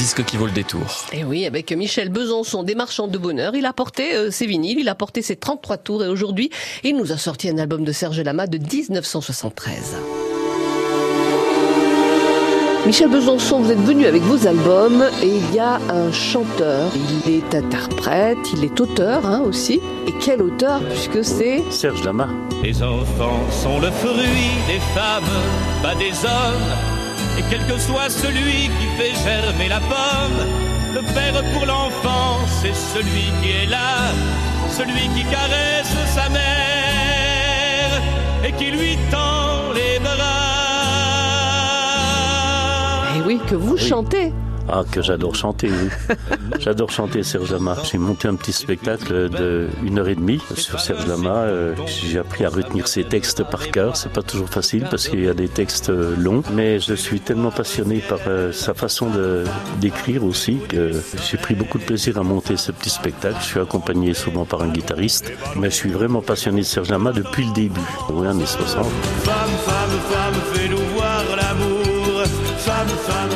disque qui vaut le détour. Et oui, avec Michel Besançon, des marchands de bonheur, il a porté euh, ses vinyles, il a porté ses 33 tours et aujourd'hui, il nous a sorti un album de Serge Lama de 1973. Michel Besançon, vous êtes venu avec vos albums et il y a un chanteur, il est interprète, il est auteur hein, aussi. Et quel auteur puisque c'est Serge Lama. Les enfants sont le fruit des femmes, pas des hommes. Et quel que soit celui qui fait germer la pomme, le père pour l'enfant, c'est celui qui est là, celui qui caresse sa mère et qui lui tend les bras. Et oui, que vous chantez. Ah, que j'adore chanter, oui. j'adore chanter Serge Lama. J'ai monté un petit spectacle de une heure et demie sur Serge Lama. Euh, J'ai appris à retenir ses textes par cœur. C'est pas toujours facile parce qu'il y a des textes euh, longs, mais je suis tellement passionné par euh, sa façon de d'écrire aussi que j'ai pris beaucoup de plaisir à monter ce petit spectacle. Je suis accompagné souvent par un guitariste, mais je suis vraiment passionné de Serge Lama depuis le début, oui, années 60. Femme, femme, femme, fais-nous voir l'amour.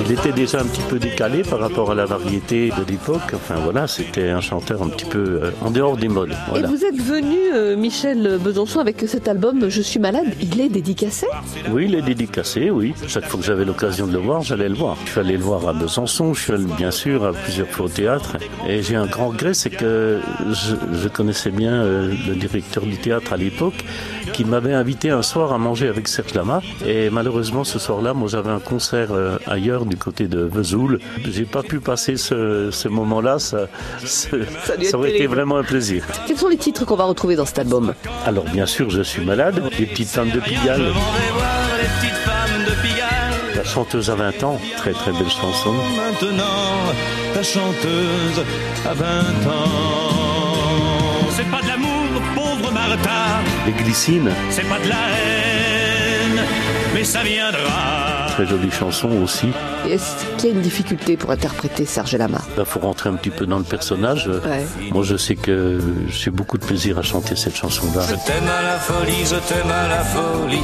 Il était déjà un petit peu décalé par rapport à la variété de l'époque. Enfin voilà, c'était un chanteur un petit peu euh, en dehors des modes. Voilà. Et vous êtes venu, euh, Michel Besançon, avec cet album Je suis malade. Il est dédicacé Oui, il est dédicacé, oui. Chaque fois que j'avais l'occasion de le voir, j'allais le voir. Je suis allé le voir à Besançon, je suis allé bien sûr à plusieurs fois au théâtre. Et j'ai un grand regret, c'est que je, je connaissais bien euh, le directeur du théâtre à l'époque, qui m'avait invité un soir à manger avec Serge Lama. Et malheureusement, ce soir-là, moi j'avais un concert euh, du côté de Vesoul. J'ai pas pu passer ce, ce moment-là. Ça, ça, aurait été vraiment un plaisir. Quels sont les titres qu'on va retrouver dans cet album Alors bien sûr, je suis malade. Les petites femmes de Pigalle. je m'en vais voir les petites femmes de Pigalle. La chanteuse à 20 ans, très très belle chanson. Maintenant, la chanteuse à 20 ans. C'est pas de l'amour, pauvre Martha. Les glycines, C'est pas de la haine, mais ça viendra. Très jolie chanson aussi. Est-ce qu'il y a une difficulté pour interpréter Serge Lama? Il faut rentrer un petit peu dans le personnage. Ouais. Moi, je sais que j'ai beaucoup de plaisir à chanter cette chanson-là. Je t'aime à la folie, je t'aime à la folie.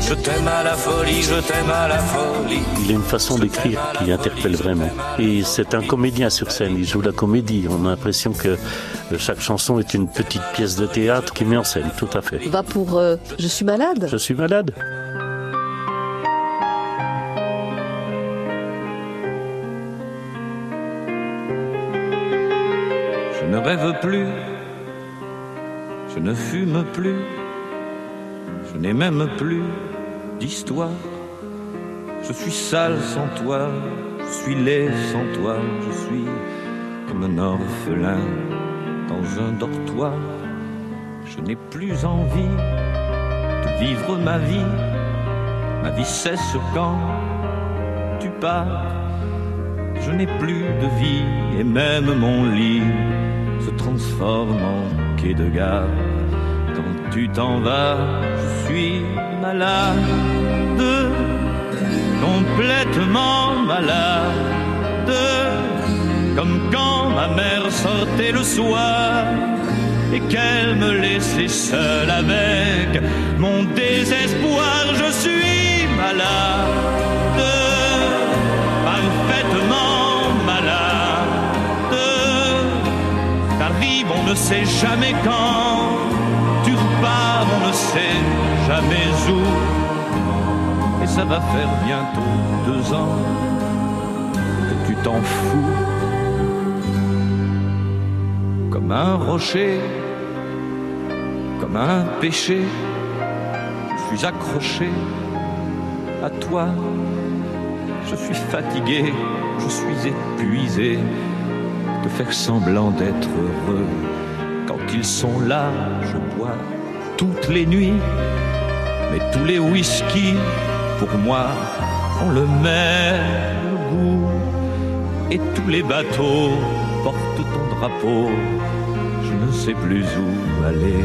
Je t'aime à la folie, je t'aime à la folie. Il a une façon d'écrire qui interpelle vraiment. Et c'est un comédien sur scène, il joue la comédie. On a l'impression que chaque chanson est une petite pièce de théâtre qui met en scène, tout à fait. Va pour euh, Je suis malade? Je suis malade. Rêve plus, je ne fume plus, je n'ai même plus d'histoire. Je suis sale sans toi, je suis laid sans toi, je suis comme un orphelin dans un dortoir. Je n'ai plus envie de vivre ma vie, ma vie cesse quand tu pars. Je n'ai plus de vie et même mon lit transforme en quai de gare. Quand tu t'en vas, je suis malade, complètement malade, comme quand ma mère sortait le soir et qu'elle me laissait seule avec mon désespoir. Je suis malade, ne sait jamais quand. Tu repars, on ne sait jamais où. Et ça va faire bientôt deux ans que tu t'en fous. Comme un rocher, comme un péché, je suis accroché à toi. Je suis fatigué, je suis épuisé de faire semblant d'être heureux? Ils sont là, je bois toutes les nuits, mais tous les whisky, pour moi, ont le même goût. Et tous les bateaux portent ton drapeau, je ne sais plus où aller.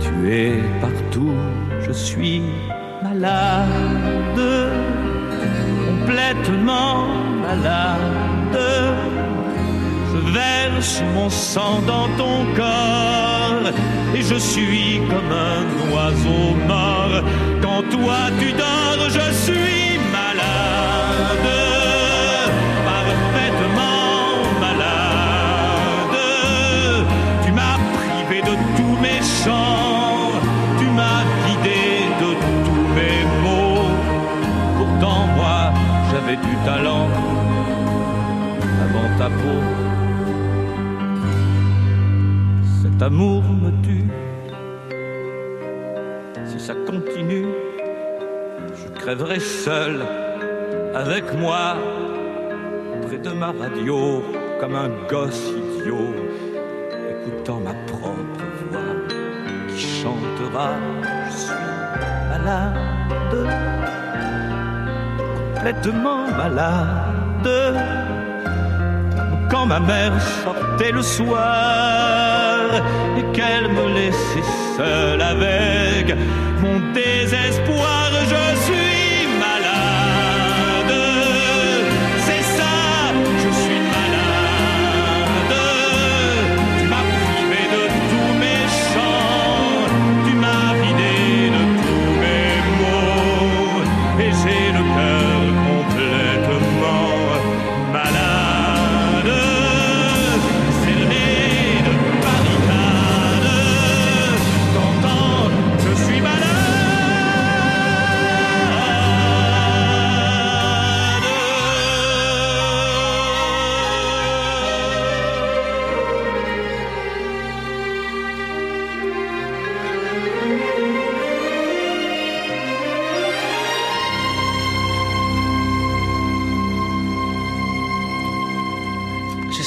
Tu es partout, je suis malade, complètement malade verse mon sang dans ton corps et je suis comme un oiseau mort. Quand toi tu dors, je suis malade, parfaitement malade. Tu m'as privé de tous mes chants, tu m'as vidé de tous mes mots. Pourtant moi, j'avais du talent avant ta peau. Cet amour me tue. Si ça continue, je crèverai seul avec moi près de ma radio comme un gosse idiot écoutant ma propre voix qui chantera je suis malade complètement malade quand ma mère sortait le soir et qu'elle me laissait seule avec mon désespoir. Je suis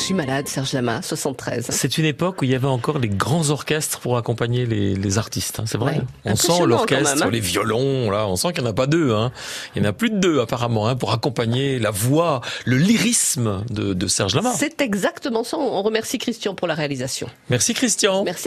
suis malade, Serge Lama, 73. C'est une époque où il y avait encore les grands orchestres pour accompagner les, les artistes. hein, c'est vrai. Ouais. On sent l'orchestre, hein. les violons. Là, on sent qu'il n'y en a pas deux. Hein. Il y en a plus de deux apparemment pour accompagner la voix, le lyrisme de, de Serge Lama. C'est exactement ça. On remercie Christian pour la réalisation. Merci Christian. Merci.